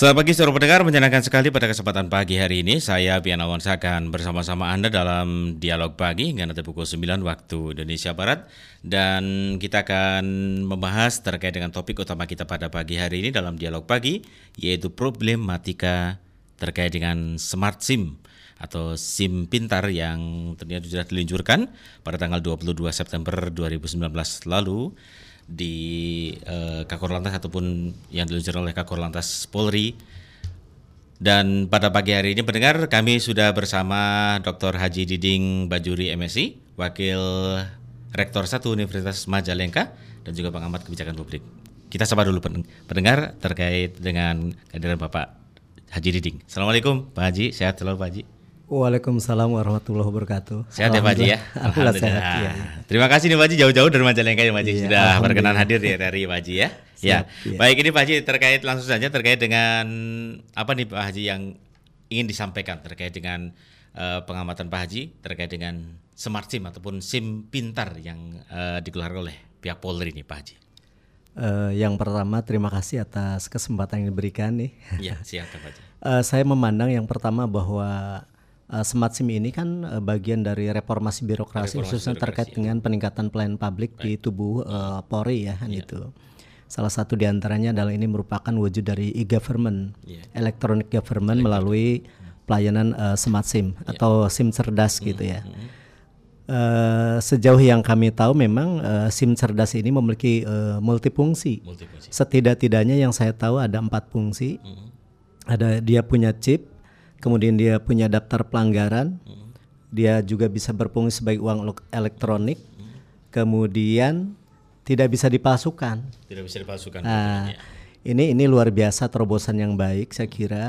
Selamat pagi seluruh pendengar, menyenangkan sekali pada kesempatan pagi hari ini saya Pian Awansa akan bersama-sama Anda dalam dialog pagi hingga nanti pukul 9 waktu Indonesia Barat. Dan kita akan membahas terkait dengan topik utama kita pada pagi hari ini dalam dialog pagi yaitu problematika terkait dengan smart SIM atau SIM pintar yang ternyata sudah diluncurkan pada tanggal 22 September 2019 lalu di uh, Kakor Lantas ataupun yang diluncurkan oleh Kakor Lantas Polri. Dan pada pagi hari ini pendengar kami sudah bersama Dr. Haji Diding Bajuri MSI, Wakil Rektor 1 Universitas Majalengka dan juga pengamat kebijakan publik. Kita sapa dulu pendengar terkait dengan kehadiran Bapak Haji Diding. Assalamualaikum Pak Haji, sehat selalu Pak Haji. Waalaikumsalam warahmatullahi wabarakatuh. Sehat ya Pak Haji ya? Alhamdulillah sehat. Ya, ya. Terima kasih nih Pak Haji jauh-jauh dari Majalengka ya Pak Haji ya, sudah berkenan hadir ya dari Pak Haji ya. Siap, ya. ya. Baik ini Pak Haji terkait langsung saja terkait dengan apa nih Pak Haji yang ingin disampaikan terkait dengan uh, pengamatan Pak Haji terkait dengan smart SIM ataupun SIM pintar yang uh, dikeluarkan oleh pihak Polri nih Pak Haji. Uh, yang pertama terima kasih atas kesempatan yang diberikan nih. Iya, siap Pak Haji. uh, saya memandang yang pertama bahwa uh, smart SIM ini kan uh, bagian dari reformasi birokrasi reformasi khususnya birokrasi, terkait ya. dengan peningkatan pelayanan publik di tubuh uh, Polri ya kan yeah. itu. Salah satu di antaranya adalah ini merupakan wujud dari e-government, yeah. electronic government melalui pelayanan uh, smart SIM yeah. atau SIM cerdas mm -hmm. gitu ya. Mm -hmm. Uh, sejauh yang kami tahu memang uh, SIM cerdas ini memiliki uh, multifungsi. multifungsi. Setidak-tidaknya yang saya tahu ada empat fungsi. Mm -hmm. Ada dia punya chip, kemudian dia punya daftar pelanggaran, hmm. dia juga bisa berfungsi sebagai uang elektronik, hmm. kemudian tidak bisa dipalsukan. Tidak bisa dipalsukan. Nah, ini ini luar biasa terobosan yang baik saya kira.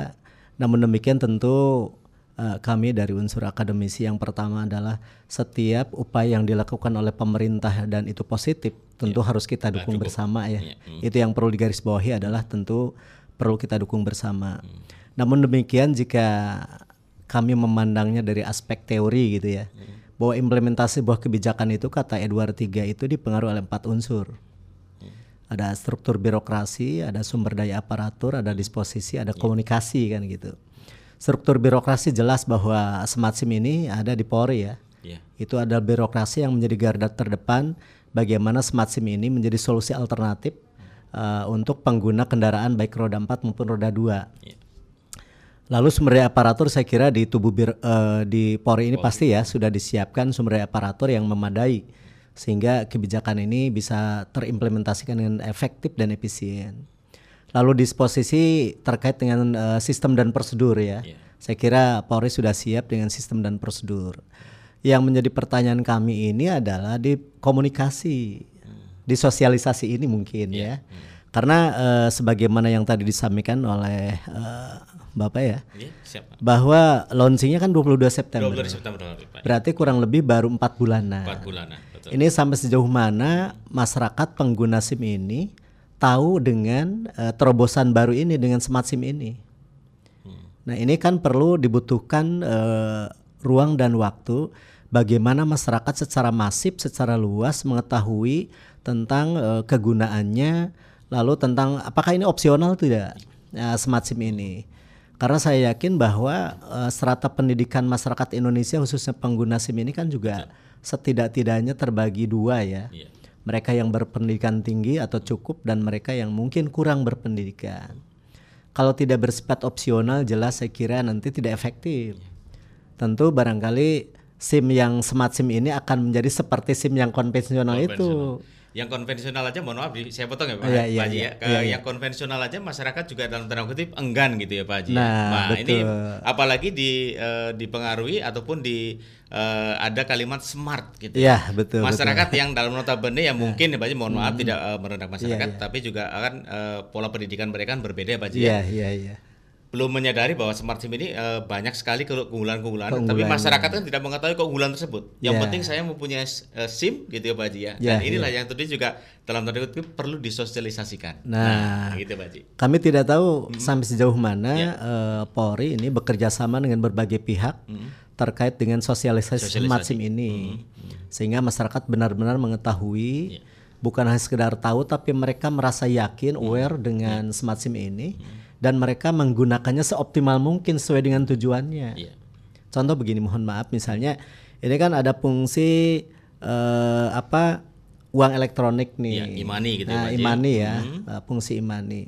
Namun demikian tentu uh, kami dari unsur akademisi yang pertama adalah setiap upaya yang dilakukan oleh pemerintah dan itu positif tentu yeah. harus kita dukung nah, bersama ya. Yeah. Hmm. Itu yang perlu digarisbawahi adalah tentu perlu kita dukung bersama. Hmm. Namun demikian jika kami memandangnya dari aspek teori gitu ya, hmm. bahwa implementasi sebuah kebijakan itu kata Edward III itu dipengaruhi oleh empat unsur. Hmm. Ada struktur birokrasi, ada sumber daya aparatur, ada disposisi, ada yeah. komunikasi kan gitu. Struktur birokrasi jelas bahwa smart SIM ini ada di Polri ya. Yeah. Itu ada birokrasi yang menjadi garda terdepan bagaimana smart SIM ini menjadi solusi alternatif uh, untuk pengguna kendaraan baik roda 4 maupun roda 2. Yeah. Lalu sumber daya aparatur saya kira di tubuh bir, uh, di Polri ini Polri. pasti ya sudah disiapkan sumber daya aparatur yang memadai sehingga kebijakan ini bisa terimplementasikan dengan efektif dan efisien. Lalu disposisi terkait dengan uh, sistem dan prosedur ya. Yeah. Saya kira Polri sudah siap dengan sistem dan prosedur. Yang menjadi pertanyaan kami ini adalah di komunikasi, hmm. di sosialisasi ini mungkin yeah. ya. Hmm. Karena uh, sebagaimana yang tadi disampaikan oleh uh, Bapak ya. Iya, siap. Bahwa launchingnya kan 22 September. 22 September. Pak. Berarti kurang lebih baru empat bulanan. Empat bulanan, betul. Ini sampai sejauh mana masyarakat pengguna SIM ini tahu dengan uh, terobosan baru ini dengan smart SIM ini. Hmm. Nah, ini kan perlu dibutuhkan uh, ruang dan waktu bagaimana masyarakat secara masif, secara luas mengetahui tentang uh, kegunaannya, lalu tentang apakah ini opsional tidak uh, smart SIM ini. Karena saya yakin bahwa uh, serata pendidikan masyarakat Indonesia khususnya pengguna SIM ini kan juga setidak-tidaknya terbagi dua ya. Yeah. Mereka yang berpendidikan tinggi atau cukup dan mereka yang mungkin kurang berpendidikan. Kalau tidak bersifat opsional jelas saya kira nanti tidak efektif. Yeah. Tentu barangkali SIM yang smart SIM ini akan menjadi seperti SIM yang konvensional, konvensional. itu yang konvensional aja mohon maaf saya potong ya Pak, iya, iya, Haji ya. Iya, iya. Yang konvensional aja masyarakat juga dalam tanda kutip enggan gitu ya Pak Haji. Ya. Nah, nah betul. ini apalagi di uh, dipengaruhi ataupun di uh, ada kalimat smart gitu. Iya, betul. Masyarakat betul. yang dalam notabene ya mungkin ya Pak Haji mohon maaf hmm. tidak uh, merendah masyarakat iya, iya. tapi juga akan uh, pola pendidikan mereka kan berbeda Pak Haji ya. Iya, iya, iya belum menyadari bahwa smart SIM ini uh, banyak sekali keunggulan-keunggulan, tapi masyarakat kan tidak mengetahui keunggulan tersebut. Yang yeah. penting saya mempunyai uh, SIM gitu ya Pak Haji ya. Yeah, Dan inilah yeah. yang tentu juga dalam tanda kutip perlu disosialisasikan. Nah, nah gitu Pak Haji. Kami tidak tahu hmm. sampai sejauh mana yeah. Ya. uh, Polri ini bekerja sama dengan berbagai pihak hmm. terkait dengan sosialisasi, sosialisasi smart SIM ini. Hmm. Sehingga masyarakat benar-benar mengetahui yeah. bukan hanya sekedar tahu tapi mereka merasa yakin, hmm. aware dengan yeah. smart SIM ini. Hmm dan mereka menggunakannya seoptimal mungkin sesuai dengan tujuannya. Iya. Contoh begini, mohon maaf, misalnya ini kan ada fungsi eh, apa uang elektronik nih. Iya, imani gitu ya, Nah, Haji. imani ya, eh, fungsi imani.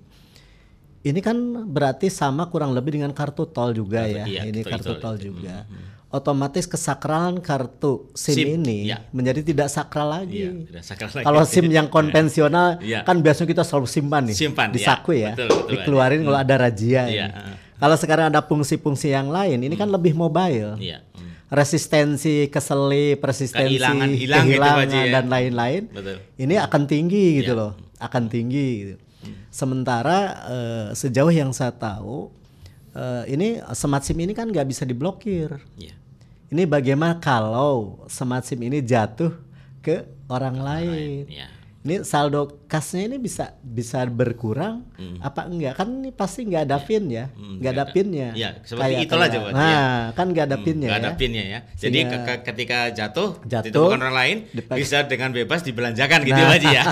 Ini kan berarti sama kurang lebih dengan kartu tol juga ya. iya, ini betul, kartu betul, tol itu. juga. Otomatis kesakralan kartu SIM, SIM, ini iya. menjadi tidak sakral lagi. Iya, tidak sakral lagi. Kalau SIM yang konvensional Iya. kan biasanya kita selalu simpan nih Simpan, di iya. saku ya, Betul, betul, dikeluarin kalau ada razia. Iya. Kalau sekarang ada fungsi-fungsi yang lain, ini kan lebih mobile. Iya. Hmm. Resistensi keselip, resistensi Kehilangan, hilang gitu, Pak kehilangan Haji, ya. dan lain-lain. Ini akan tinggi gitu Iya. loh, akan tinggi. Gitu. Sementara eh, sejauh yang saya tahu, eh, ini smart SIM ini kan nggak bisa diblokir. Iya. Ini bagaimana kalau smart SIM ini jatuh ke orang lain? Iya. Ini saldo kasnya ini bisa bisa berkurang apa enggak? Kan ini pasti nggak ada pin ya, Hmm, nggak nggak ada ada. pinnya. Iya, seperti itulah kayak- coba, Nah, iya. kan nggak ada pinnya Nggak ada ya. pinnya ya. Jadi ke- ketika jatuh, Jatuh, ditemukan orang lain dipakai. bisa dengan bebas dibelanjakan gitu Nah. Pak Haji ya.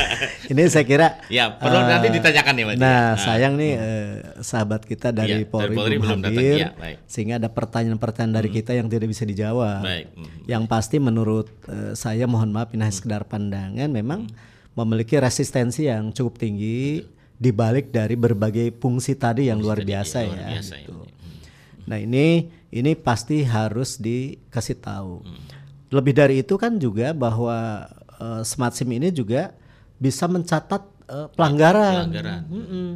ini saya kira ya, perlu eh, nanti ditanyakan nih Pak Haji. Nah, ya. sayang nih eh, sahabat kita dari Iya, dari Polri, Polri belum datang. hadir, baik. Hmm. sehingga ada pertanyaan-pertanyaan dari kita yang tidak bisa dijawab. Baik. Hmm. Yang pasti menurut eh, saya mohon maaf ini hanya sekedar pandangan memang memiliki resistensi yang cukup tinggi dibalik dari berbagai fungsi tadi yang luar biasa luar ya. biasa gitu. ini. Nah ini ini pasti harus dikasih tahu. Hmm. Lebih dari itu kan juga bahwa eh, smart SIM ini juga bisa mencatat eh, pelanggaran. Pelanggaran. Mm-mm.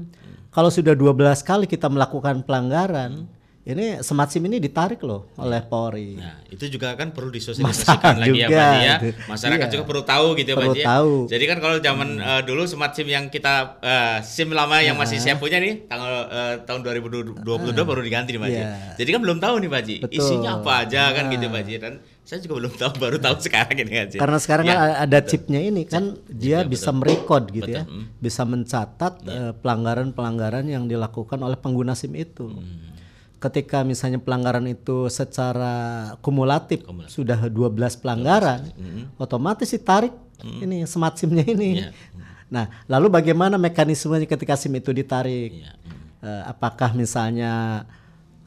Kalau sudah 12 kali kita melakukan pelanggaran, ini smart SIM ini ditarik loh oleh Polri. Nah, itu juga kan perlu disosialisasikan lagi ya juga, Pak Haji ya. Masyarakat Iya. juga perlu tahu gitu ya Pak Perlu ya. tahu. Hmm. Jadi kan kalau zaman eh, dulu smart SIM yang kita eh, SIM lama yang masih saya punya nih tanggal eh, tahun 2022 baru diganti nih Pak Haji. Ah. Iya. Jadi kan belum tahu nih Pak Haji. Betul. Isinya apa aja kan gitu Ah. Pak Haji dan saya juga belum tahu baru tahu sekarang ini Pak Haji. Karena sekarang Ya. kan ada chipnya ini kan dia bisa merekod gitu ya, Betul. Hmm. bisa mencatat pelanggaran-pelanggaran yang dilakukan oleh pengguna SIM itu. Hmm. Ketika misalnya pelanggaran itu secara kumulatif, sudah 12 pelanggaran, otomatis ditarik ini smart SIM-nya ini. Iya. Nah, lalu bagaimana mekanismenya ketika SIM itu ditarik? Iya. Eh, apakah misalnya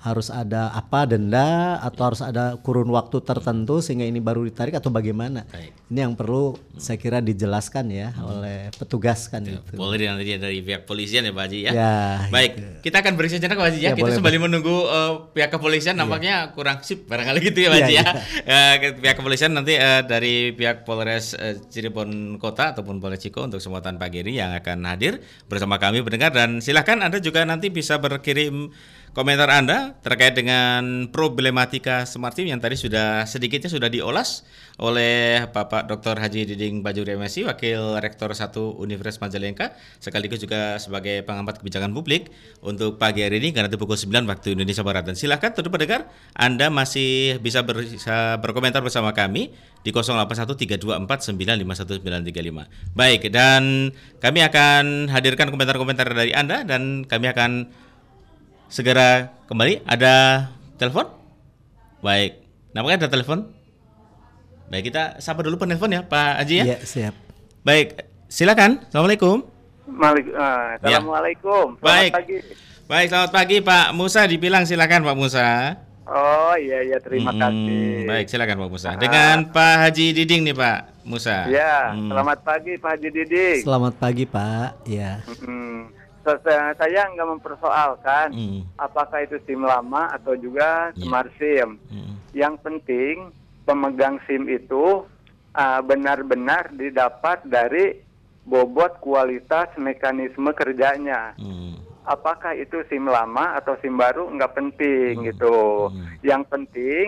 harus ada apa denda atau harus ada kurun waktu tertentu sehingga ini baru ditarik atau bagaimana? Baik. Ini yang perlu saya kira dijelaskan ya oleh petugas kan itu. Polri nanti dari pihak polisian ya Pak Haji ya. Ya, Baik, kita akan berisi sejenak Pak Haji ya. Ya, kita boleh, sembari menunggu eh, pihak kepolisian nampaknya kurang sip barangkali gitu ya Pak Iya, Haji ya. iya. Eh, ke pihak kepolisian nanti eh, dari pihak Polres eh, Cirebon Kota ataupun Polres Ciko untuk kesempatan pagi ini yang akan hadir bersama kami pendengar dan silahkan Anda juga nanti bisa berkirim komentar Anda terkait dengan problematika smart SIM yang tadi sudah sedikitnya sudah diolas oleh Bapak Dr. Haji Diding Bajuri MSI, Wakil Rektor 1 Universitas Majalengka, sekaligus juga sebagai pengamat kebijakan publik untuk pagi hari ini karena itu pukul 9 waktu Indonesia Barat. Dan silakan tentu pendengar, Anda masih bisa, ber- bisa berkomentar bersama kami di 081324951935. Baik, dan kami akan hadirkan komentar-komentar dari Anda dan kami akan segera kembali. Ada telepon? Baik. Nampaknya ada telepon. Baik, kita sapa dulu penelpon ya, Pak Haji ya. Iya, siap. Baik, silakan. Assalamualaikum. Malik, ah, Assalamualaikum. Selamat Baik. pagi. Baik, selamat pagi Pak Musa dibilang silakan Pak Musa. Oh iya iya terima Hmm, kasih. Baik, silakan Pak Musa. Dengan Pak Haji Diding nih Pak Musa. Ya, Hmm. selamat pagi Pak Haji Didik. Selamat pagi, Pak. Ya. Hmm, saya- nggak mempersoalkan Hmm. apakah itu SIM lama atau juga Iya. smart SIM. Hmm. Yang penting pemegang SIM itu ah, benar-benar didapat dari bobot kualitas mekanisme kerjanya. Hmm. apakah itu SIM lama atau SIM baru nggak penting gitu. Hmm. Yang penting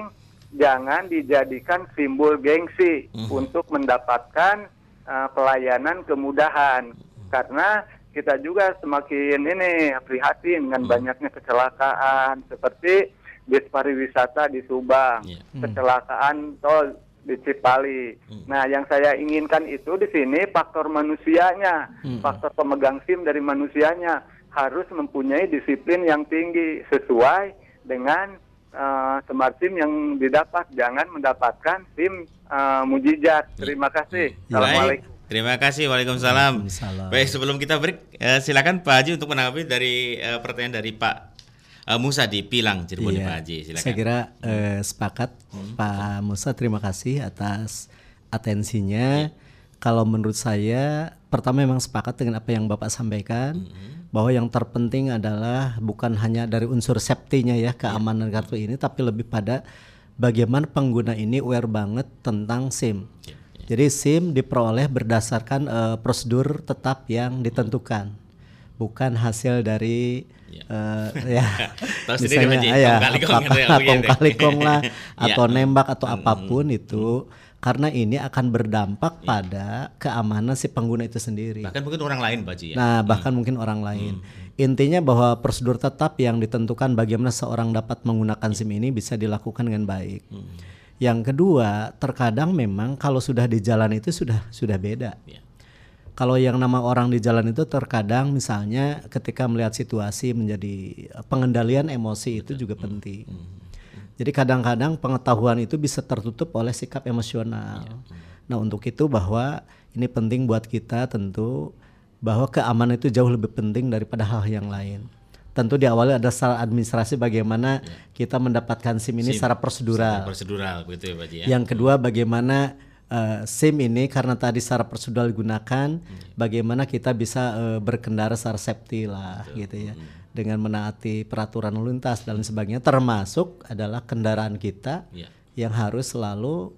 jangan dijadikan simbol gengsi Hmm. untuk mendapatkan uh, pelayanan kemudahan. Karena kita juga semakin ini prihatin dengan Hmm. banyaknya kecelakaan seperti bis pariwisata di Subang, Iya. kecelakaan tol di Cipali. Hmm. Nah, yang saya inginkan itu di sini faktor manusianya, faktor pemegang SIM dari manusianya harus mempunyai disiplin yang tinggi sesuai dengan uh, smart SIM yang didapat. Jangan mendapatkan SIM uh, mujizat. Terima kasih. Baik, Assalamualaikum. Terima kasih. Waalaikumsalam. Waalaikumsalam. Baik, sebelum kita break, eh, silakan Pak Haji untuk menanggapi dari eh, pertanyaan dari Pak eh, Musa di Pilang, Cirebon Iya, Pak Haji. Silakan. Saya kira eh, sepakat Pak Musa terima kasih atas atensinya. Kalau menurut saya pertama memang sepakat dengan apa yang Bapak sampaikan bahwa yang terpenting adalah bukan hanya dari unsur safety-nya ya keamanan kartu ini tapi lebih pada bagaimana pengguna ini aware banget tentang SIM. Jadi SIM diperoleh berdasarkan eh, prosedur tetap yang ditentukan. Bukan hasil dari ya Pak Haji, misalnya ya kong kali kong ya, lah Ya. atau nembak atau apa pun itu karena ini akan berdampak Ya. pada keamanan si pengguna itu sendiri. Bahkan mungkin orang lain Pak ya. Nah, bahkan mungkin orang lain. Intinya bahwa prosedur tetap yang ditentukan bagaimana seorang dapat menggunakan SIM ini bisa dilakukan dengan baik. Yang kedua, terkadang memang kalau sudah di jalan itu sudah sudah beda. Ya. Kalau yang nama orang di jalan itu terkadang misalnya ketika melihat situasi menjadi pengendalian emosi itu juga penting. Jadi kadang-kadang pengetahuan itu bisa tertutup oleh sikap emosional. Nah untuk itu bahwa ini penting buat kita tentu bahwa keamanan itu jauh lebih penting daripada hal yang lain. Tentu di awal ada salah administrasi bagaimana kita mendapatkan SIM ini secara prosedural. Prosedural begitu ya Pak ya. Yang kedua bagaimana eh, SIM ini karena tadi secara prosedural digunakan, bagaimana kita bisa eh, berkendara secara safety lah gitu ya. Dengan menaati peraturan lalu lintas dan lain sebagainya termasuk adalah kendaraan kita Iya. yang harus selalu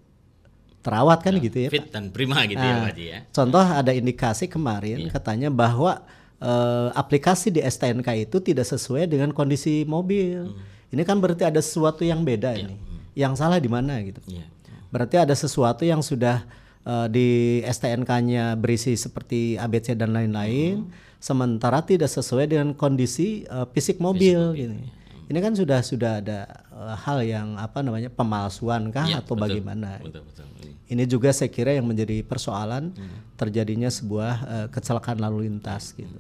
terawat kan gitu ya. Pak? Fit dan prima gitu ya Nah, Pak Haji ya. Contoh ada indikasi kemarin katanya bahwa eh, aplikasi di STNK itu tidak sesuai dengan kondisi mobil. Ini kan berarti ada sesuatu yang beda ini. Yang salah di mana gitu. Iya. Berarti ada sesuatu yang sudah eh, di STNK-nya berisi seperti ABC dan lain-lain, sementara tidak sesuai dengan kondisi eh, fisik mobil gitu. Ini kan sudah sudah ada eh, hal yang apa namanya pemalsuan kah Iya, atau betul. bagaimana? Betul betul. Hmm. Ini juga saya kira yang menjadi persoalan terjadinya sebuah eh, kecelakaan lalu lintas gitu.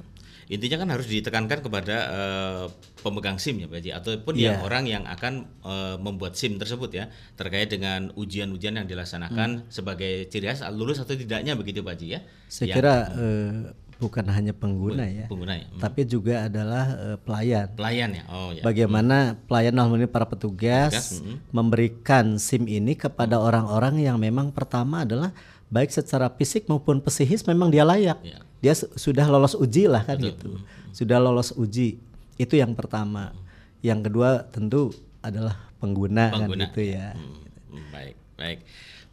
Intinya kan harus ditekankan kepada eh, pemegang SIM ya Pak Haji ataupun Iya. yang orang yang akan eh, membuat SIM tersebut ya terkait dengan ujian-ujian yang dilaksanakan sebagai ciri khas lulus atau tidaknya begitu Pak Haji ya. Saya Yang kira eh, bukan hanya pengguna ya, pengguna ya. Hmm. tapi juga adalah eh, pelayan. Pelayan ya. Oh ya. Bagaimana pelayan dalam ini para petugas memberikan SIM ini kepada orang-orang yang memang pertama adalah baik secara fisik maupun psikis memang dia layak. Ya. Dia su- sudah lolos uji lah kan gitu. Sudah lolos uji. Itu yang pertama. Yang kedua tentu adalah pengguna, Pengguna, kan gitu ya. Hmm, baik, baik.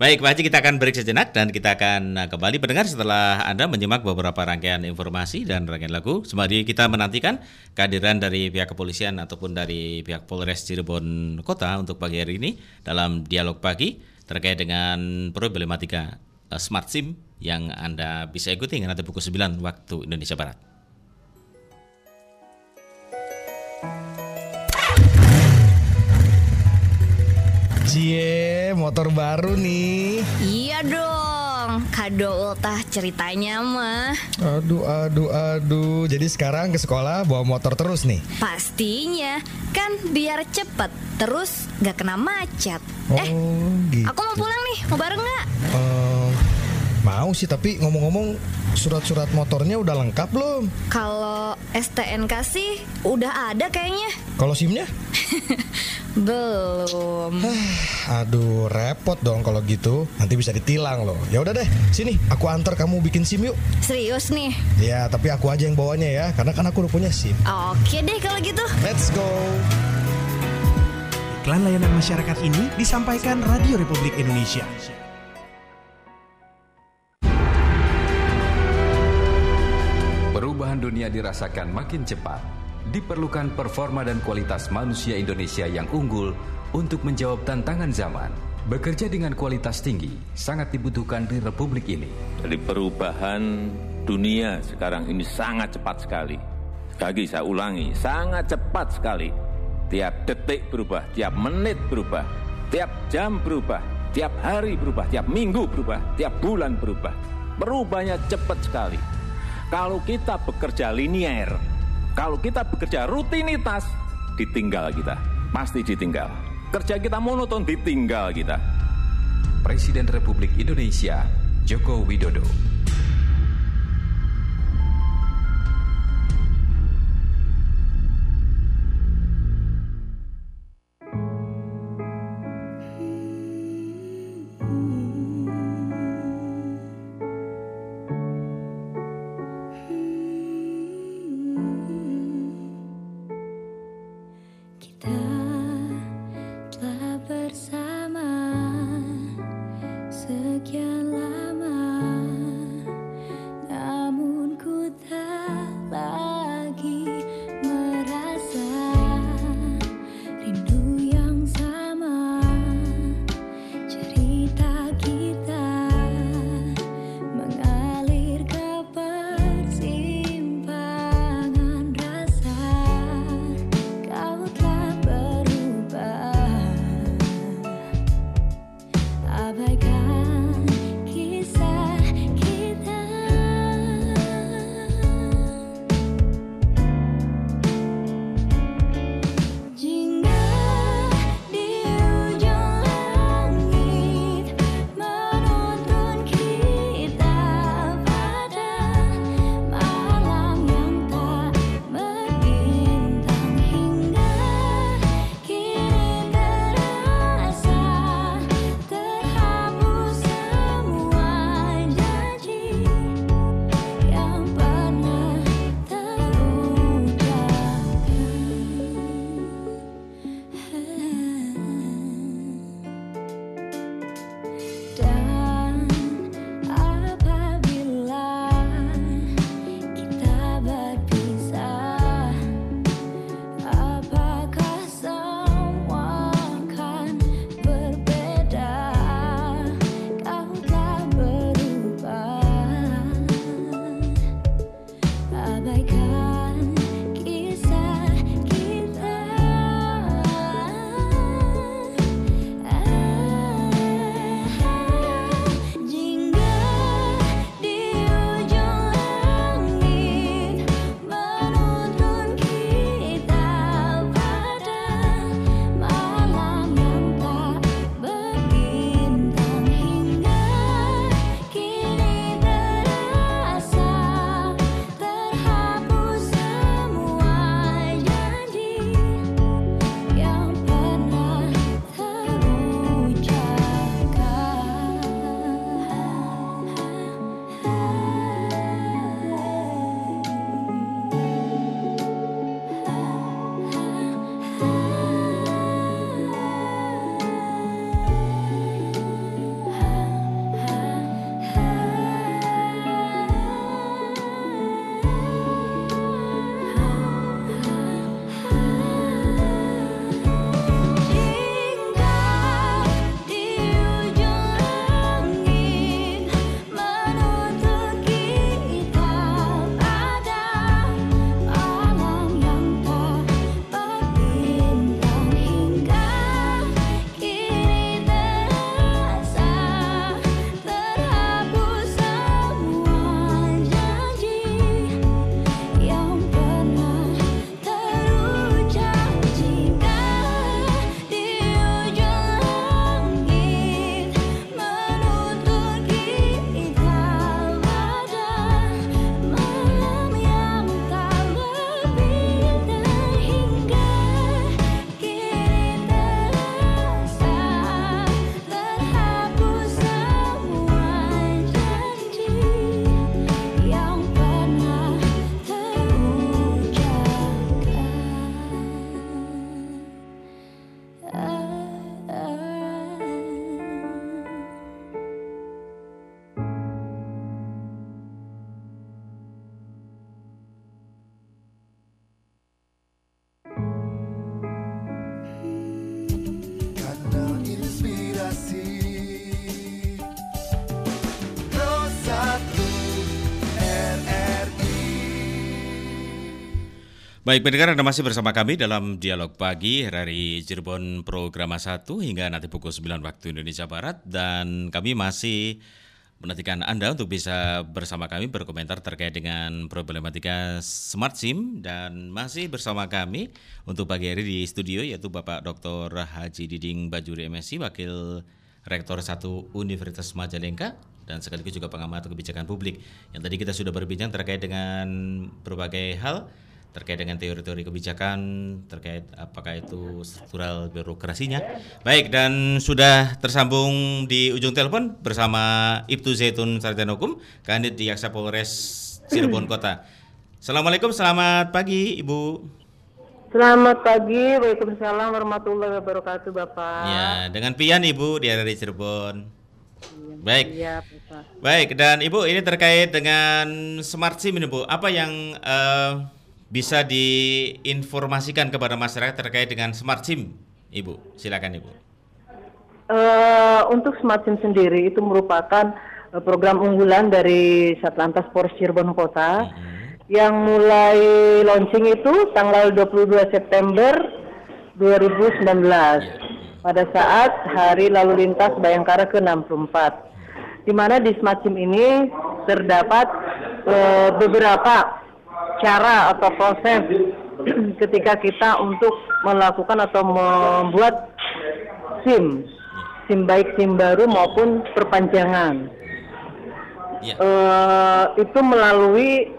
Baik, Pak Haji kita akan break sejenak dan kita akan uh, kembali mendengar setelah Anda menyimak beberapa rangkaian informasi dan rangkaian lagu. Sembari kita menantikan kehadiran dari pihak kepolisian ataupun dari pihak Polres Cirebon Kota untuk pagi hari ini dalam dialog pagi terkait dengan problematika uh, smart SIM yang Anda bisa ikuti nanti pukul 9 waktu Indonesia Barat. Cie, motor baru nih. Iya dong, kado ultah ceritanya mah Aduh, aduh, aduh. Jadi sekarang ke sekolah bawa motor terus nih. Pastinya, kan biar cepet, terus gak kena macet Oh, Eh, gitu. aku mau pulang nih, mau bareng gak? Eh, mau sih, tapi ngomong-ngomong surat-surat motornya udah lengkap belum? Kalau STNK sih udah ada kayaknya Kalau SIM-nya? Belum Aduh, repot dong kalau gitu. Nanti bisa ditilang loh. Ya udah deh, sini aku antar kamu bikin SIM yuk. Serius nih? Ya, tapi aku aja yang bawanya ya, karena kan aku udah punya SIM. Oke deh kalau gitu Let's go. Iklan layanan masyarakat ini disampaikan Radio Republik Indonesia. Perubahan dunia dirasakan makin cepat. Diperlukan performa dan kualitas manusia Indonesia yang unggul untuk menjawab tantangan zaman. Bekerja dengan kualitas tinggi sangat dibutuhkan di Republik ini. Jadi perubahan dunia sekarang ini sangat cepat sekali. Lagi saya ulangi, sangat cepat sekali. Tiap detik berubah, tiap menit berubah, tiap jam berubah, tiap hari berubah, tiap minggu berubah, tiap bulan berubah. Perubahannya cepat sekali. Kalau kita bekerja linier, kalau kita bekerja rutinitas, ditinggal kita. Pasti ditinggal. Kerja kita monoton, ditinggal kita. Presiden Republik Indonesia Joko Widodo. Baik pendengar Anda masih bersama kami dalam dialog pagi dari Cirebon Programa 1 hingga nanti pukul 9 waktu Indonesia Barat dan kami masih menantikan Anda untuk bisa bersama kami berkomentar terkait dengan problematika Smart SIM dan masih bersama kami untuk pagi hari di studio yaitu Bapak Dr. Haji Diding Bajuri MSI Wakil Rektor 1 Universitas Majalengka dan sekaligus juga pengamat kebijakan publik yang tadi kita sudah berbincang terkait dengan berbagai hal terkait dengan teori-teori kebijakan terkait apakah itu struktural birokrasinya. Baik dan sudah tersambung di ujung telepon bersama Ibtu Zaitun Sarjana Hukum, Kanit di Yaksa Polres Cirebon Kota. Assalamualaikum, selamat pagi Ibu. Selamat pagi, Waalaikumsalam warahmatullahi wabarakatuh, Bapak. Ya, dengan Pian Ibu di dari Cirebon. Baik. Iya. Baik, dan Ibu ini terkait dengan Smart SIM ini Bu, apa yang eh, bisa diinformasikan kepada masyarakat terkait dengan Smart SIM, Ibu? Silakan Ibu. Eh, untuk Smart SIM sendiri itu merupakan eh, program unggulan dari Satlantas Polres Cirebon Kota yang mulai launching itu tanggal 22 September 2019 pada saat Hari Lalu Lintas Bayangkara ke-64 di mana di Smart SIM ini terdapat eh, beberapa cara atau proses ketika kita untuk melakukan atau membuat SIM, SIM baik SIM baru maupun perpanjangan. Eh, itu melalui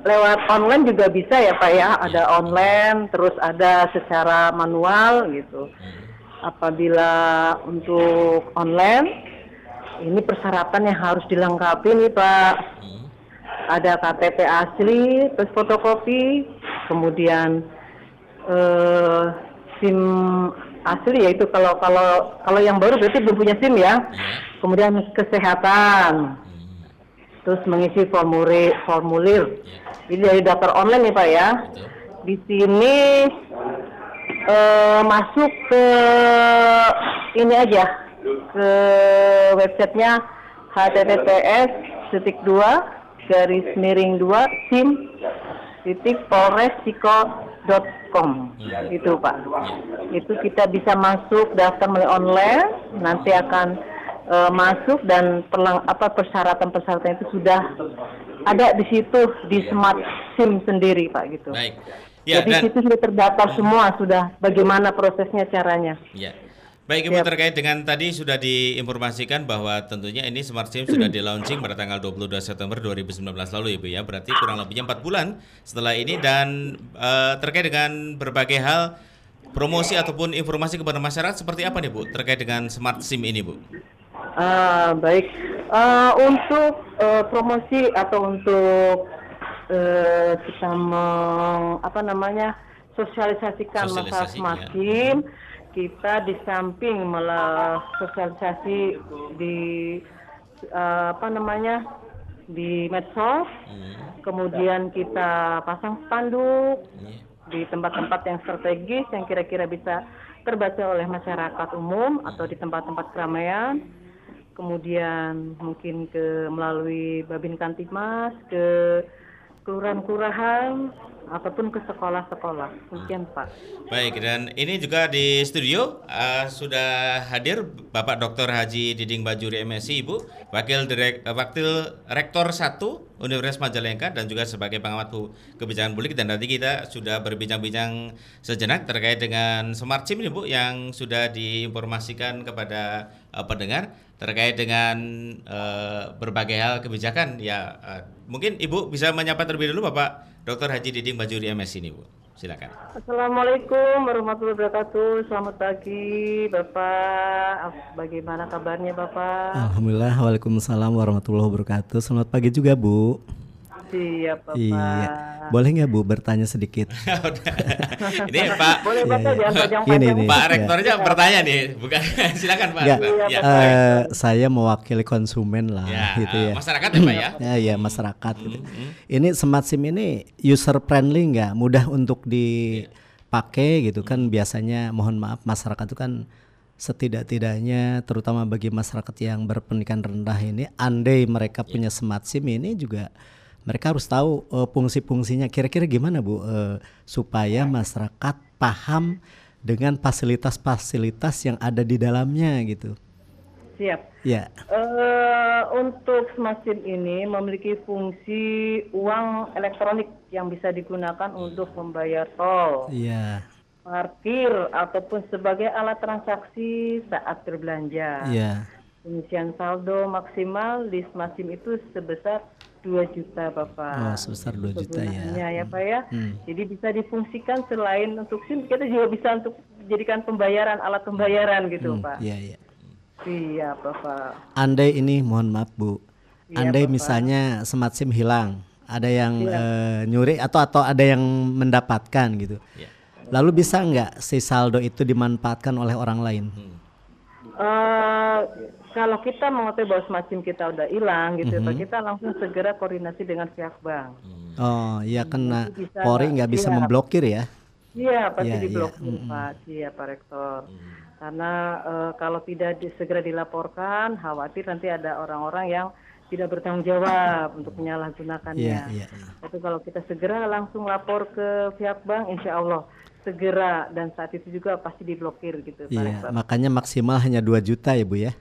lewat online juga bisa ya Pak ya, ada online, terus ada secara manual gitu. Apabila untuk online, ini persyaratan yang harus dilengkapi nih Pak ada KTP asli plus fotokopi kemudian eh, SIM asli yaitu kalau kalau kalau yang baru berarti belum punya SIM ya. Kemudian kesehatan. Terus mengisi formulir. Formulir ini dari daftar online nih pak ya? Di sini eh, masuk ke ini aja. Ke websitenya https titik dua garis miring dua sim titik polresiko.com itu Pak. Itu kita bisa masuk daftar melalui online, nanti akan eh, masuk dan perlang, apa persyaratan-persyaratan itu sudah ada di situ di Smart SIM sendiri Pak gitu. Baik. Ya, Jadi dan situ sudah terdaftar semua sudah bagaimana prosesnya caranya. ya. Baik Ibu terkait dengan tadi sudah diinformasikan bahwa tentunya ini Smart SIM sudah di launching pada tanggal 22 September 2019 lalu Ibu ya. Berarti kurang lebihnya 4 bulan setelah ini dan eh, terkait dengan berbagai hal promosi ataupun informasi kepada masyarakat seperti apa nih Bu terkait dengan Smart SIM ini Bu? Ah, baik. Eh, untuk eh, promosi atau untuk eh, kita meng, apa namanya sosialisasikan masalah Sosialisasi, smart ya. Kita di samping malah sosialisasi di eh, apa namanya di medsos, kemudian kita pasang spanduk di tempat-tempat yang strategis yang kira-kira bisa terbaca oleh masyarakat umum atau di tempat-tempat keramaian. Kemudian mungkin ke melalui Babin Kantimas ke kelurahan-kelurahan ataupun ke sekolah-sekolah. Demikian Pak. Baik, dan ini juga di studio eh, sudah hadir Bapak Dr. Haji Diding Bajuri MSI Ibu, Wakil Direk, eh, Wakil Rektor 1 Universitas Majalengka dan juga sebagai pengamat kebijakan publik dan nanti kita sudah berbincang-bincang sejenak terkait dengan Smart SIM ini Bu yang sudah diinformasikan kepada eh, pendengar terkait dengan eh, berbagai hal kebijakan ya eh, mungkin Ibu bisa menyapa terlebih dulu Bapak Dr. Haji Diding Bajuri MSI ini Bu. Silakan. Assalamualaikum warahmatullahi wabarakatuh. Selamat pagi Bapak. Bagaimana kabarnya Bapak? Alhamdulillah, waalaikumsalam warahmatullahi wabarakatuh. Selamat pagi juga Bu. Siap Bapak. Iya, boleh nggak Bu bertanya sedikit? Ini Pak Boleh Bapak Iya, jangan iya. panjang Ini, nih, Pak ya. Rektornya bertanya nih, bukan silakan Pak. Rektor. Ya, eh, saya mewakili konsumen lah, Ya, gitu ya. masyarakat ya, Pak, ya? ya, ya, masyarakat. gitu. Ini smart sim ini user friendly nggak? Mudah untuk dipakai gitu kan? Biasanya, mohon maaf, masyarakat itu kan setidak-tidaknya, terutama bagi masyarakat yang berpendidikan rendah ini, andai mereka punya smart sim ini juga mereka harus tahu eh, fungsi-fungsinya. Kira-kira gimana bu eh, supaya masyarakat paham dengan fasilitas-fasilitas yang ada di dalamnya gitu. Siap. Ya. Eh, untuk SIM ini memiliki fungsi uang elektronik yang bisa digunakan untuk membayar tol, Iya. parkir ataupun sebagai alat transaksi saat berbelanja. Iya. Pengisian saldo maksimal di smart SIM itu sebesar 2 juta Bapak. Oh, sebesar 2 juta ya. Ya Pak ya. Hmm. Jadi bisa difungsikan selain untuk SIM kita juga bisa untuk jadikan pembayaran alat pembayaran gitu Hmm, Pak. Iya, iya. Iya Bapak. Andai ini mohon maaf Bu. Iya, Andai Bapak. misalnya smart SIM hilang, ada yang Iya. eh, nyuri atau atau ada yang mendapatkan gitu. Iya. Lalu bisa nggak si saldo itu dimanfaatkan oleh orang lain? Hmm. Eh, kalau kita mengetahui bahwa smart SIM kita udah hilang gitu Pak, Mhm. kita langsung segera koordinasi dengan pihak bank. Oh, iya kena bisa, Polri nggak bisa iya. memblokir ya? Iya, pasti Iya, iya. diblokir Mm-mm. Pak. Iya Pak Rektor. Karena eh, kalau tidak di- segera dilaporkan, khawatir nanti ada orang-orang yang tidak bertanggung jawab untuk menyalahgunakannya. Iya, iya. Tapi kalau kita segera langsung lapor ke pihak bank, insya Allah segera dan saat itu juga pasti diblokir gitu Pak Iya, Rektor. makanya maksimal hanya 2 juta ya Bu ya?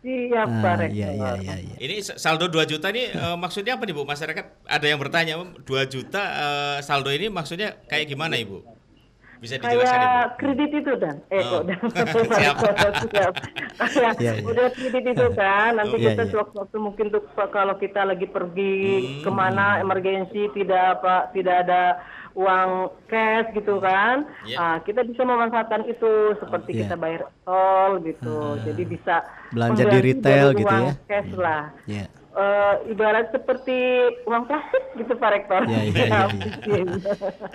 Siap Ah, Pak Rektor. iya, iya, iya, iya. Ini saldo 2 juta ini eh, maksudnya apa nih Bu? Masyarakat ada yang bertanya, 2 juta eh, saldo ini maksudnya kayak gimana Ibu? Bisa dijelaskan Ibu? Kayak kredit itu dan eh Oh. kok dan Siap. siap. Kayak Iya, iya. udah kredit itu kan nanti Iya, kita iya. sewaktu-waktu mungkin tuh kalau kita lagi pergi Hmm. ke mana emergensi tidak apa tidak ada uang cash gitu kan Iya. ah, kita bisa memanfaatkan itu seperti Iya. kita bayar tol gitu jadi bisa Belanja di retail gitu uang ya. cash lah Iya. Eh, ibarat seperti uang plastik gitu Pak Rektor Iya, iya, iya,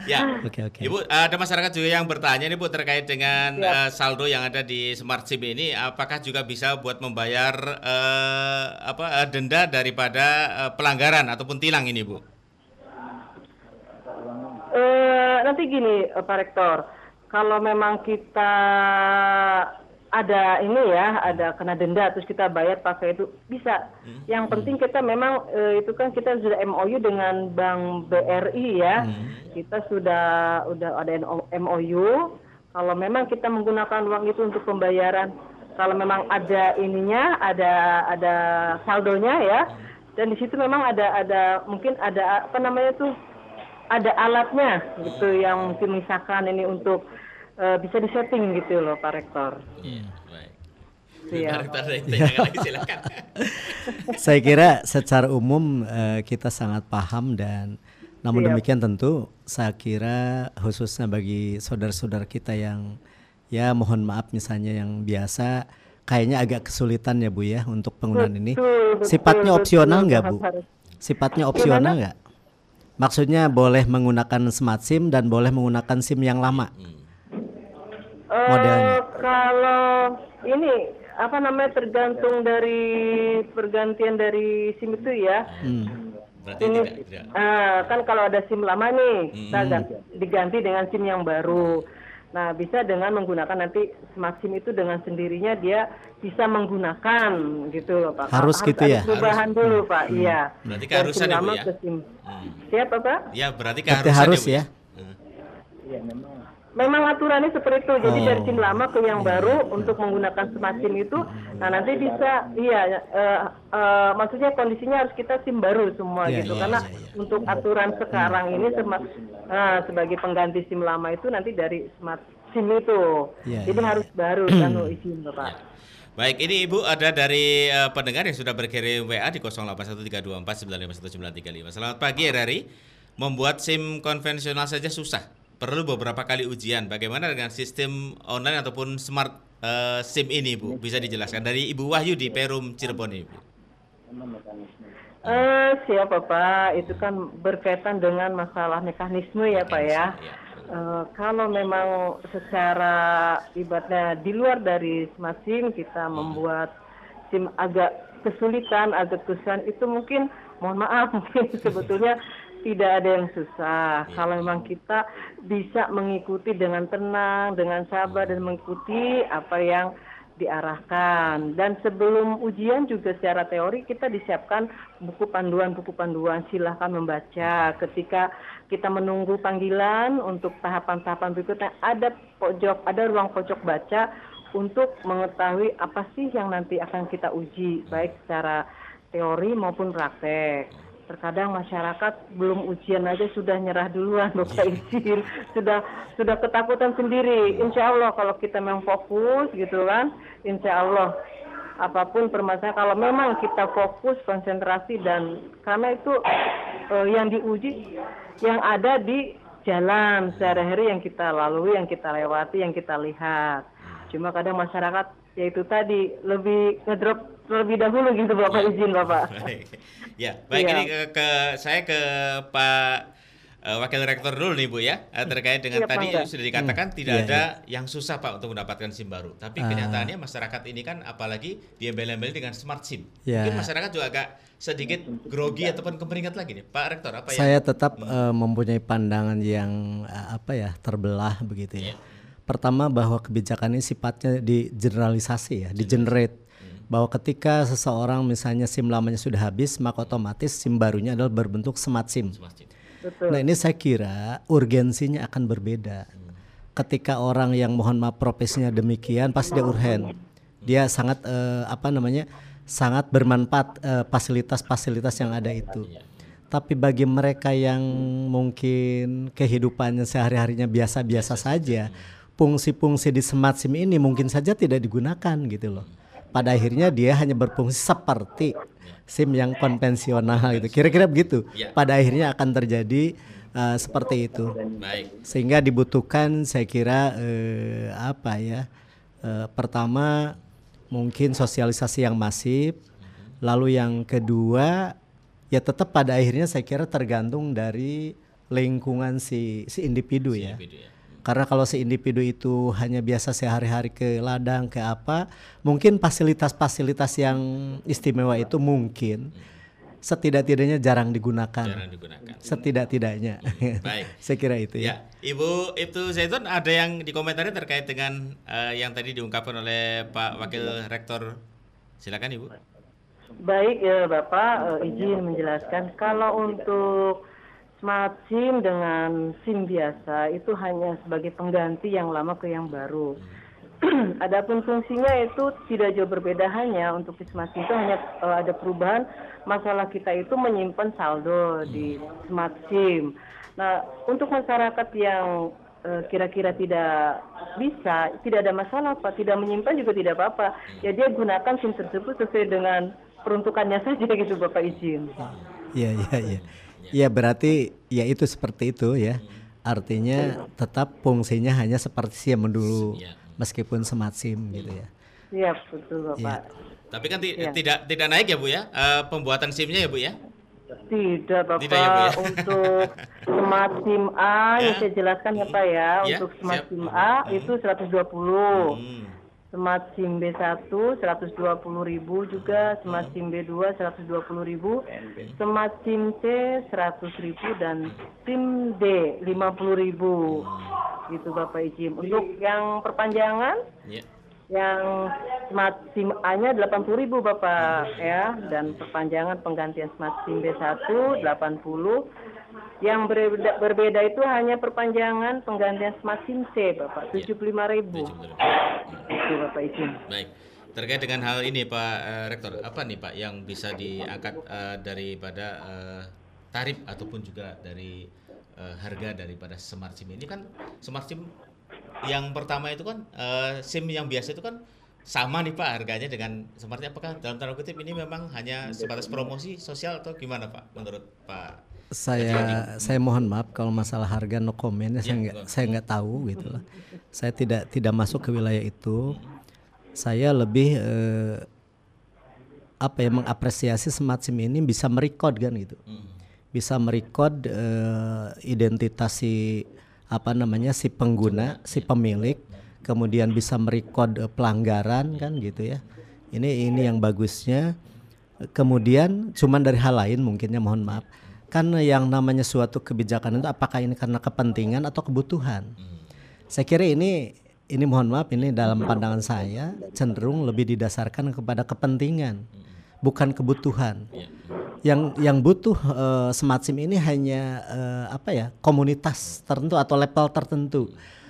Ya. Oke, oke. Ibu, ada masyarakat juga yang bertanya nih Bu terkait dengan Siap. eh, saldo yang ada di Smart SIM ini apakah juga bisa buat membayar eh, apa eh, denda daripada eh, pelanggaran ataupun tilang ini Bu? Eh, nanti gini eh, Pak Rektor, kalau memang kita ada ini ya, ada kena denda terus kita bayar pakai itu bisa. Yang penting kita memang eh, itu kan kita sudah MOU dengan Bank BRI ya. Kita sudah udah ada MOU. Kalau memang kita menggunakan uang itu untuk pembayaran, kalau memang ada ininya, ada ada saldonya ya. Dan di situ memang ada ada mungkin ada apa namanya tuh ada alatnya gitu yang mungkin misalkan ini untuk eh, bisa disetting gitu loh Pak Rektor. Iya, baik. Iya. Pak Rektor, ditanyakan lagi, silakan. Saya kira secara umum eh, kita sangat paham dan namun Siap. demikian tentu saya kira khususnya bagi saudara-saudara kita yang ya mohon maaf misalnya yang biasa kayaknya agak kesulitan ya Bu ya untuk penggunaan ini. Betul, Sifatnya betul, opsional nggak Pak Bu? Sifatnya opsional nggak? Maksudnya boleh menggunakan smart SIM dan boleh menggunakan SIM yang lama. Eh, Modelnya. kalau ini apa namanya tergantung dari pergantian dari SIM itu ya. Hmm. Berarti Ini tidak, tidak. ah, kan kalau ada SIM lama nih, Hmm. kita ganti, diganti dengan SIM yang baru. Nah, bisa dengan menggunakan nanti smart SIM itu dengan sendirinya dia bisa menggunakan gitu loh, Pak. Harus gitu ya? perubahan dulu, Pak. Iya. Berarti keharusan SIM ya, Bu, lama ya? ke SIM. Siapa, Pak? Ya, berarti Berarti keharusan harus Bu, ya. Memang aturannya seperti itu. Jadi Oh. dari SIM lama ke yang baru untuk menggunakan smart SIM itu, nah nanti bisa, iya, eh, eh, maksudnya kondisinya harus kita SIM baru semua Iya, gitu. iya, Karena untuk aturan sekarang ini sema- eh, sebagai pengganti SIM lama itu nanti dari smart SIM itu. Iya, Jadi iya. harus baru kan izin Bapak. Baik, ini Ibu ada dari eh, pendengar yang sudah berkirim WA di 081324951935. Selamat pagi RRI. Membuat SIM konvensional saja susah. Perlu beberapa kali ujian. Bagaimana dengan sistem online ataupun smart eh, SIM ini, Bu? Bisa dijelaskan dari Ibu Wahyu di Perum Cirebon ini, Bu. Eh, siapa Pak? Itu kan berkaitan dengan masalah mekanisme ya Pak ya. Eh, kalau memang secara ibaratnya di luar dari smart SIM kita membuat SIM agak kesulitan, agak kesulitan itu mungkin mohon maaf mungkin sebetulnya tidak ada yang susah. Kalau memang kita bisa mengikuti dengan tenang, dengan sabar dan mengikuti apa yang diarahkan. Dan sebelum ujian juga secara teori kita disiapkan buku panduan buku panduan silahkan membaca. Ketika kita menunggu panggilan untuk tahapan-tahapan berikutnya ada pojok ada ruang pojok baca untuk mengetahui apa sih yang nanti akan kita uji baik secara teori maupun praktek. Terkadang masyarakat belum ujian aja sudah nyerah duluan Bapak izin, sudah sudah ketakutan sendiri. Insya Allah kalau kita memang fokus gitu kan, Insya Allah apa pun permasalahan kalau memang kita fokus konsentrasi dan karena itu eh, yang diuji yang ada di jalan sehari-hari yang kita lalui, yang kita lewati, yang kita lihat. Cuma kadang masyarakat yaitu tadi lebih ngedrop terlebih dahulu gitu Bapak izin Bapak. Baik. Ya, baik Iya. ini ke, ke- saya ke Pak eh, Wakil Rektor dulu nih Bu ya eh, terkait dengan Iya, tadi Pak. sudah dikatakan Hmm. tidak Iya, ada yang susah Pak untuk mendapatkan SIM baru. Tapi Ah. kenyataannya masyarakat ini kan apalagi diembel-embel dengan smart SIM. Ya. Mungkin masyarakat juga agak sedikit grogi ataupun kemeringat lagi nih. Pak Rektor apa ya? Saya tetap eh, mempunyai pandangan yang apa ya terbelah begitu ya. Pertama bahwa kebijakan ini sifatnya digeneralisasi ya, digenerate. Bahwa ketika seseorang misalnya SIM lamanya sudah habis, maka otomatis SIM barunya adalah berbentuk smart SIM. Betul. Nah ini saya kira urgensinya akan berbeda. Ketika orang yang mohon maaf profesinya demikian, pasti dia urgen. Dia sangat eh, apa namanya, sangat bermanfaat eh, fasilitas-fasilitas yang ada itu. Tapi bagi mereka yang mungkin kehidupannya sehari-harinya biasa-biasa saja, fungsi-fungsi di smart SIM ini mungkin saja tidak digunakan gitu loh. Pada akhirnya dia hanya berfungsi seperti SIM yang konvensional gitu. Kira-kira begitu. Ya. Pada akhirnya akan terjadi uh, seperti itu. Baik. Sehingga dibutuhkan saya kira eh, apa ya? eh, pertama mungkin sosialisasi yang masif. Lalu yang kedua ya tetap pada akhirnya saya kira tergantung dari lingkungan si si individu ya. Karena kalau si individu itu hanya biasa sehari-hari ke ladang ke apa, mungkin fasilitas-fasilitas yang istimewa itu mungkin setidak-tidaknya jarang digunakan. Jarang digunakan. Setidak-tidaknya. baik. Saya kira itu ya. Ya, Ibu Ibtu Zaitun ada yang dikomentari terkait dengan eh, yang tadi diungkapkan oleh Pak Wakil Rektor. Silakan Ibu. Baik ya Bapak, eh, izin menjelaskan kalau untuk smart SIM dengan SIM biasa itu hanya sebagai pengganti yang lama ke yang baru. Adapun fungsinya itu tidak jauh berbeda hanya untuk smart SIM itu hanya eh, ada perubahan masalah kita itu menyimpan saldo di smart SIM. Nah, untuk masyarakat yang eh, kira-kira tidak bisa, tidak ada masalah Pak, tidak menyimpan juga tidak apa-apa. Ya dia gunakan SIM tersebut sesuai dengan peruntukannya saja gitu Bapak izin. Iya, iya, iya. Ya berarti ya itu seperti itu ya. Artinya tetap fungsinya hanya seperti SIM dulu meskipun smart SIM gitu ya. Iya betul Bapak. Tapi kan ti- Iya. tidak tidak naik ya Bu ya eh, pembuatan SIM-nya ya Bu ya? Tidak Bapak, Tidak ya, Bu, ya? untuk smart SIM A yang Ya. saya jelaskan ya Pak ya, Ya, untuk smart siap. SIM A itu 120. Hmm. Smart SIM B1 120.000 juga, Smart SIM B2 120.000, Smart SIM C 100.000 dan SIM D 50.000. Gitu Bapak izin. Untuk yang perpanjangan Ya. yang smart SIM A-nya 80.000 Bapak ya dan perpanjangan penggantian smart SIM B1 80. Yang berbeda, berbeda itu hanya perpanjangan penggantian smart SIM C Bapak 75.000. Itu Bapak izin. Baik. Terkait dengan hal ini Pak eh, Rektor, apa nih Pak yang bisa diangkat eh, daripada eh, tarif ataupun juga dari eh, harga daripada smart SIM ini kan smart SIM yang pertama itu kan eh, SIM yang biasa itu kan sama nih Pak harganya dengan smart apakah dalam tanda kutip ini memang hanya sebatas promosi sosial atau gimana Pak menurut Pak Saya saya mohon maaf kalau masalah harga no comment ya, saya Ya, nggak saya nggak tahu gitu lah. Saya tidak tidak masuk ke wilayah itu. Saya lebih eh, apa ya mengapresiasi smart SIM ini bisa merecord kan gitu. Bisa merecord eh, identitas si apa namanya si pengguna, si pemilik, kemudian bisa merecord eh, pelanggaran kan gitu ya. Ini ini yang bagusnya. Kemudian cuman dari hal lain mungkinnya mohon maaf. Kan yang namanya suatu kebijakan itu apakah ini karena kepentingan atau kebutuhan? Saya kira ini ini mohon maaf ini dalam pandangan saya cenderung lebih didasarkan kepada kepentingan bukan kebutuhan. Yang yang butuh eh, smart SIM ini hanya eh, apa ya komunitas tertentu atau level tertentu.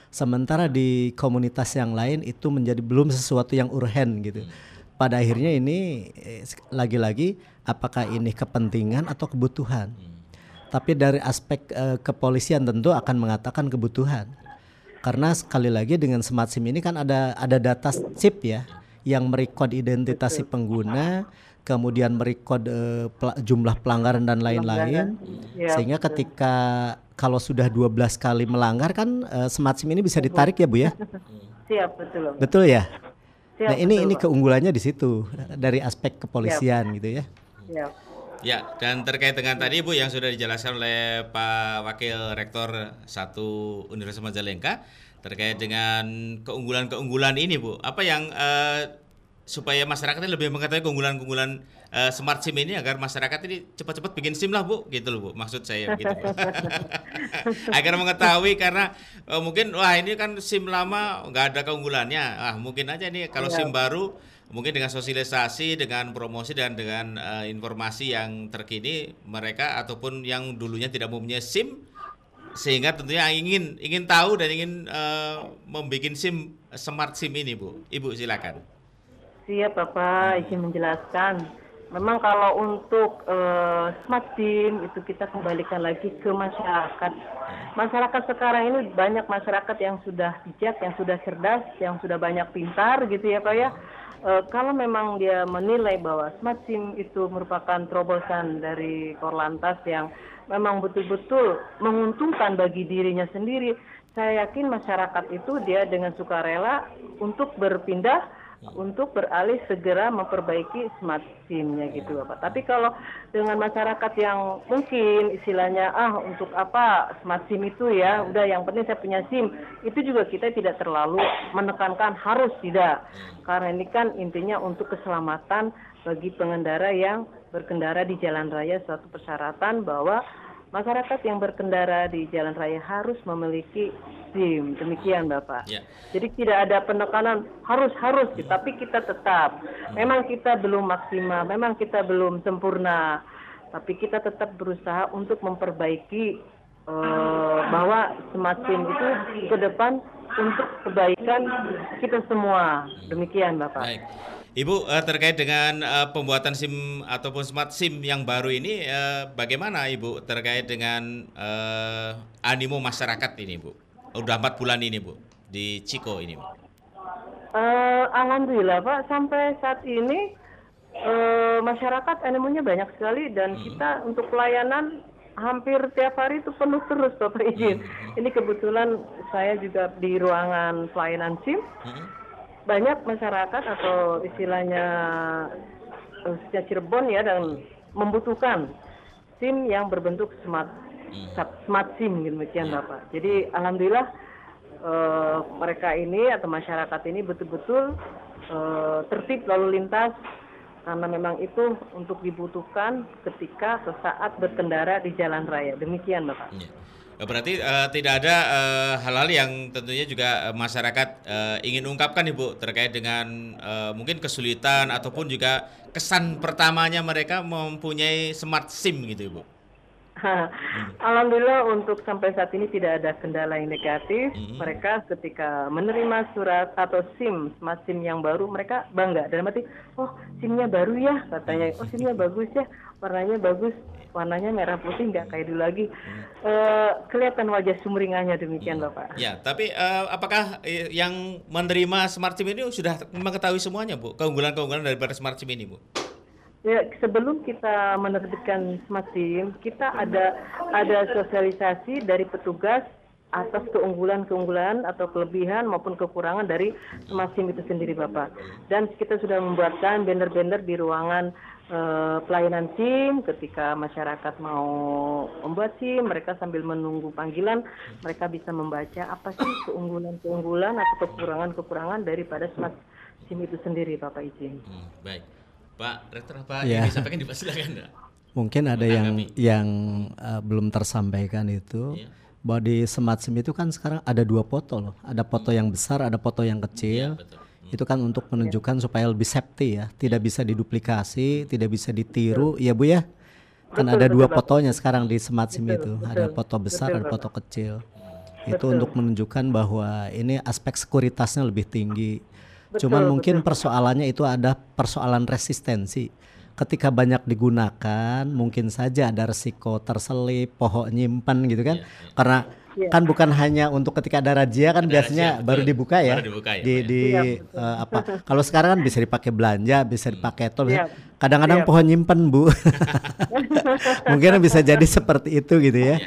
Sementara di komunitas yang lain itu menjadi belum sesuatu yang urgen gitu. Pada akhirnya ini eh, lagi-lagi apakah ini kepentingan atau kebutuhan? Tapi dari aspek eh, kepolisian tentu akan mengatakan kebutuhan. Karena sekali lagi dengan smart SIM ini kan ada ada data chip ya yang merekod identitas si pengguna, kemudian merekod eh, pela- jumlah pelanggaran dan lain-lain. Ya, Sehingga betul. ketika kalau sudah 12 kali melanggar kan eh, smart SIM ini bisa ditarik ya Bu ya? Siap betul. Betul ya? Siap, Nah, ini betul, ini Pak. keunggulannya di situ dari aspek kepolisian gitu ya. Siap. Ya, dan terkait dengan tadi Bu yang sudah dijelaskan oleh Pak Wakil Rektor satu Universitas Majalengka terkait dengan keunggulan-keunggulan ini Bu. Apa yang eh, supaya masyarakat ini lebih mengetahui keunggulan-keunggulan eh, smart SIM ini agar masyarakat ini cepat-cepat bikin SIM lah Bu, gitu loh Bu. Maksud saya gitu. Bu. agar mengetahui karena eh, mungkin wah ini kan SIM lama nggak ada keunggulannya. Ah, mungkin aja nih kalau Iya. SIM baru mungkin dengan sosialisasi, dengan promosi dan dengan eh, informasi yang terkini mereka ataupun yang dulunya tidak mempunyai SIM sehingga tentunya ingin ingin tahu dan ingin eh, membuat SIM smart SIM ini Bu. Ibu silakan. Siap Bapak, izin menjelaskan. Memang kalau untuk eh, smart SIM itu kita kembalikan lagi ke masyarakat. Masyarakat sekarang ini banyak masyarakat yang sudah bijak, yang sudah cerdas, yang sudah banyak pintar gitu ya Pak ya. Eh, kalau memang dia menilai bahwa smart SIM itu merupakan terobosan dari Korlantas yang memang betul-betul menguntungkan bagi dirinya sendiri, saya yakin masyarakat itu dia dengan sukarela untuk berpindah untuk beralih segera memperbaiki smart SIM-nya gitu Bapak. Tapi kalau dengan masyarakat yang mungkin istilahnya ah untuk apa smart SIM itu ya, udah yang penting saya punya SIM, itu juga kita tidak terlalu menekankan harus tidak. Karena ini kan intinya untuk keselamatan bagi pengendara yang berkendara di jalan raya suatu persyaratan bahwa masyarakat yang berkendara di jalan raya harus memiliki SIM. Demikian Bapak. Ya. Jadi tidak ada penekanan harus harus, tapi kita tetap. Memang kita belum maksimal, memang kita belum sempurna, tapi kita tetap berusaha untuk memperbaiki eh, bahwa SIM itu ke depan untuk kebaikan kita semua. Demikian Bapak. Baik. Ibu eh, terkait dengan eh, pembuatan SIM ataupun smart SIM yang baru ini eh, bagaimana Ibu terkait dengan animo masyarakat ini Bu? Udah empat bulan ini Bu di Ciko ini Bu. Eh, Alhamdulillah Pak, sampai saat ini eh, masyarakat animonya banyak sekali dan kita untuk pelayanan hampir tiap hari itu penuh terus Bapak izin. Ini kebetulan saya juga di ruangan pelayanan SIM. Banyak masyarakat atau istilahnya eh, khususnya Cirebon ya dan membutuhkan SIM yang berbentuk smart smart SIM demikian Bapak. Jadi alhamdulillah eh, mereka ini atau masyarakat ini betul-betul eh, tertib lalu lintas karena memang itu untuk dibutuhkan ketika sesaat berkendara di jalan raya. Demikian Bapak. Eh, Berarti eh, tidak ada eh, hal-hal yang tentunya juga eh, masyarakat eh, ingin ungkapkan Ibu terkait dengan eh, mungkin kesulitan ataupun juga kesan pertamanya mereka mempunyai smart SIM gitu Ibu. Alhamdulillah untuk sampai saat ini tidak ada kendala yang negatif. Mereka ketika menerima surat atau SIM, smart SIM yang baru, mereka bangga. Dalam arti, oh SIM-nya baru ya, katanya. Oh SIM-nya bagus ya, warnanya bagus, warnanya merah putih nggak kayak dulu lagi. Eh, kelihatan wajah sumringahnya demikian Bapak. Ya, tapi eh, apakah eh, yang menerima smart SIM ini sudah mengetahui semuanya Bu? Keunggulan-keunggulan daripada smart SIM ini Bu? Ya, sebelum kita menerbitkan smart SIM, kita ada ada sosialisasi dari petugas atas keunggulan-keunggulan atau kelebihan maupun kekurangan dari smart SIM itu sendiri, Bapak. Dan kita sudah membuatkan banner-banner di ruangan eh, pelayanan SIM ketika masyarakat mau membuat SIM, mereka sambil menunggu panggilan, mereka bisa membaca apa sih keunggulan-keunggulan atau kekurangan-kekurangan daripada smart SIM itu sendiri, Bapak izin. Baik. Pak Rektor apa Ya. yang disampaikan Pak silakan. Mungkin ada yang yang uh, belum tersampaikan itu Iya. bahwa di smart SIM itu kan sekarang ada dua foto loh. Ada foto yang besar, ada foto yang kecil. Itu kan untuk menunjukkan supaya lebih safety ya, tidak bisa diduplikasi, tidak bisa ditiru, ya Bu ya. Kan Betul, ada betul, dua Bapak. fotonya sekarang di smart SIM Betul, itu, betul. ada foto besar, Betul, ada foto kecil. Itu Betul. untuk menunjukkan bahwa ini aspek sekuritasnya lebih tinggi. Cuman Betul, mungkin betul. persoalannya itu ada persoalan resistensi. Ketika banyak digunakan, mungkin saja ada resiko terselip, pohon nyimpan gitu kan. Karena Iya. kan bukan hanya untuk ketika ada razia kan biasanya baru dibuka ya. Baru dibuka ya, di ya. di Iya, eh, apa? Kalau sekarang kan bisa dipakai belanja, bisa dipakai tol. Iya. Kadang-kadang Iya. pohon nyimpan, Bu. mungkin bisa jadi seperti itu gitu ya.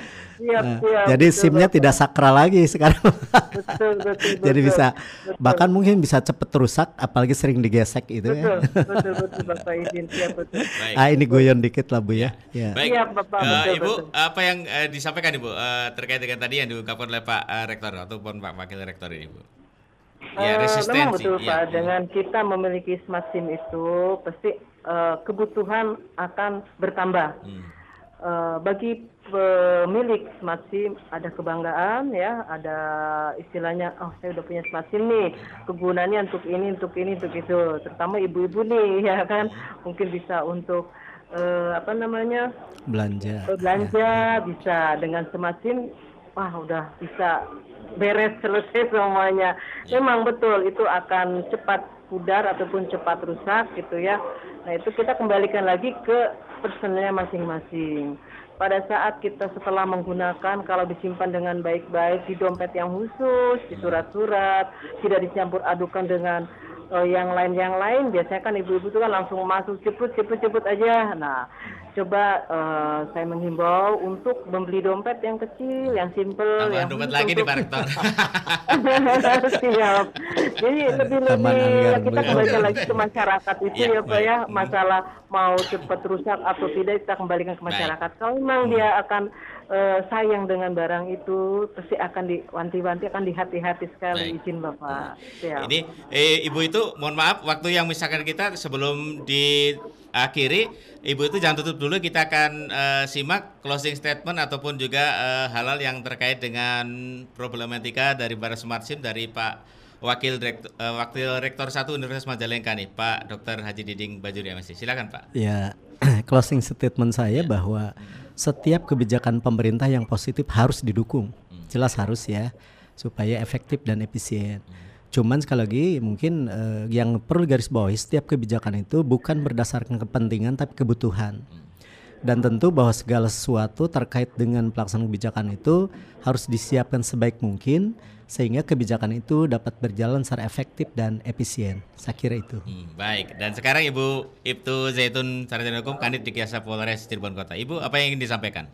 Siap, Nah, siap, jadi betul, SIM-nya Bapak. tidak sakral lagi sekarang. Betul, betul, Jadi betul. bisa Betul. bahkan mungkin bisa cepet rusak apalagi sering digesek itu betul, ya. betul, betul, Bapak izin, siap betul. ah ini guyon dikit lah Bu ya. Ya. Baik. Iya, Bapak, Eh, betul, Ibu, betul. apa yang eh, disampaikan Ibu eh, terkait dengan tadi yang diungkapkan oleh Pak eh, Rektor ataupun Pak Wakil Rektor ini, Bu? Ya, resistensi. memang betul iya. Pak, dengan kita memiliki smart SIM itu pasti eh, kebutuhan akan bertambah. Hmm. Eh, bagi pemilik smart SIM ada kebanggaan ya, ada istilahnya, oh saya udah punya smart SIM nih, kegunaannya untuk ini, untuk ini, untuk itu, terutama ibu-ibu nih ya kan, mungkin bisa untuk eh, apa namanya Belanja. belanja bisa. Dengan smart SIM wah udah bisa beres selesai semuanya. Memang betul itu akan cepat pudar ataupun cepat rusak gitu ya. Nah itu kita kembalikan lagi ke personnya masing-masing pada saat kita setelah menggunakan kalau disimpan dengan baik-baik di dompet yang khusus di surat-surat tidak dicampur adukan dengan eh, yang lain yang lain biasanya kan ibu-ibu itu kan langsung masuk cepet cepet cepet aja nah coba eh, saya menghimbau untuk membeli dompet yang kecil, yang simple, Tambahan yang dompet lagi nih untuk- Pak Rektor. Siap. Jadi lebih lebih ya, kita kembali lagi ke masyarakat itu Ya, ya Pak ya baik. masalah mau cepat rusak atau tidak kita kembalikan ke masyarakat. Kalau memang dia akan eh, sayang dengan barang itu pasti akan diwanti-wanti akan dihati-hati sekali Baik. izin Bapak. Siap. Ini eh, Ibu itu mohon maaf waktu yang misalkan kita sebelum diakhiri Ibu itu jangan tutup dulu kita akan eh, simak closing statement ataupun juga eh, hal-hal yang terkait dengan problematika dari para smart SIM dari Pak Wakil Direktur, eh, Wakil Rektor 1 Universitas Majalengka nih Pak Dr. Haji Diding Bajuri MSc. Silakan Pak. Ya, closing statement saya bahwa setiap kebijakan pemerintah yang positif harus didukung. Jelas harus ya, supaya efektif dan efisien. Cuman sekali lagi mungkin eh, yang perlu garis bawahi setiap kebijakan itu bukan berdasarkan kepentingan tapi kebutuhan. Dan tentu bahwa segala sesuatu terkait dengan pelaksanaan kebijakan itu harus disiapkan sebaik mungkin sehingga kebijakan itu dapat berjalan secara efektif dan efisien. Saya kira itu. Hmm, baik, dan sekarang Ibu Ibtu Zaitun Sarjana Hukum Kanit di Kiasa Polres Cirebon Kota. Ibu, apa yang ingin disampaikan?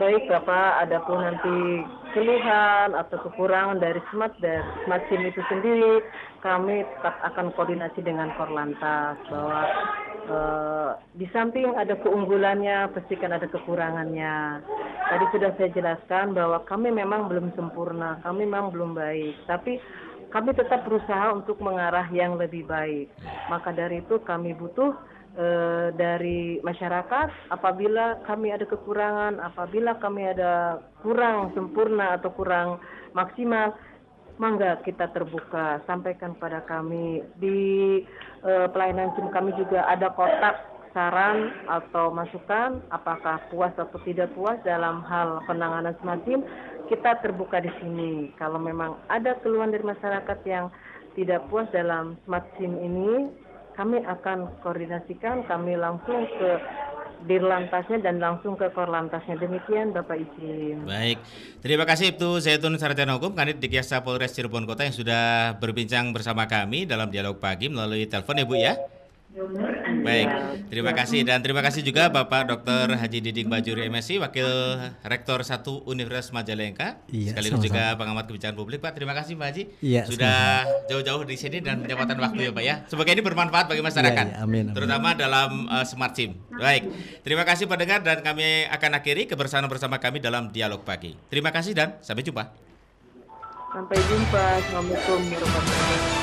Baik Bapak, adapun nanti keluhan atau kekurangan dari smart dan smart SIM itu sendiri, kami tetap akan koordinasi dengan Korlantas bahwa eh, di samping ada keunggulannya, pasti kan ada kekurangannya. Tadi sudah saya jelaskan bahwa kami memang belum sempurna, kami memang belum baik, tapi kami tetap berusaha untuk mengarah yang lebih baik. Maka dari itu kami butuh eh, dari masyarakat apabila kami ada kekurangan, apabila kami ada kurang sempurna atau kurang maksimal, mangga kita terbuka. Sampaikan pada kami. Di eh, pelayanan SIM kami juga ada kotak saran atau masukan apakah puas atau tidak puas dalam hal penanganan SIM kita terbuka di sini. Kalau memang ada keluhan dari masyarakat yang tidak puas dalam smart SIM ini kami akan koordinasikan kami langsung ke dirlantasnya dan langsung ke korlantasnya demikian Bapak izin Baik, terima kasih Ibtu Zaitun Sarjana Hukum Kanit di Kiasa Polres Cirebon Kota yang sudah berbincang bersama kami dalam dialog pagi melalui telepon ya Bu ya. Baik, terima kasih dan terima kasih juga Bapak Dr. Haji Diding Bajuri MSc, Wakil Rektor 1 Universitas Majalengka, Iya, sekaligus sama-sama. juga pengamat kebijakan publik Pak. Terima kasih Pak Haji Iya, sudah jauh-jauh di sini dan menyempatkan waktu ya Pak ya. Semoga ini bermanfaat bagi masyarakat, Iya, iya, amin, amin. terutama dalam uh, smart SIM. Baik, terima kasih pendengar dan kami akan akhiri kebersamaan bersama kami dalam dialog pagi. Terima kasih dan sampai jumpa. sampai jumpa Assalamualaikum warahmatullahi wabarakatuh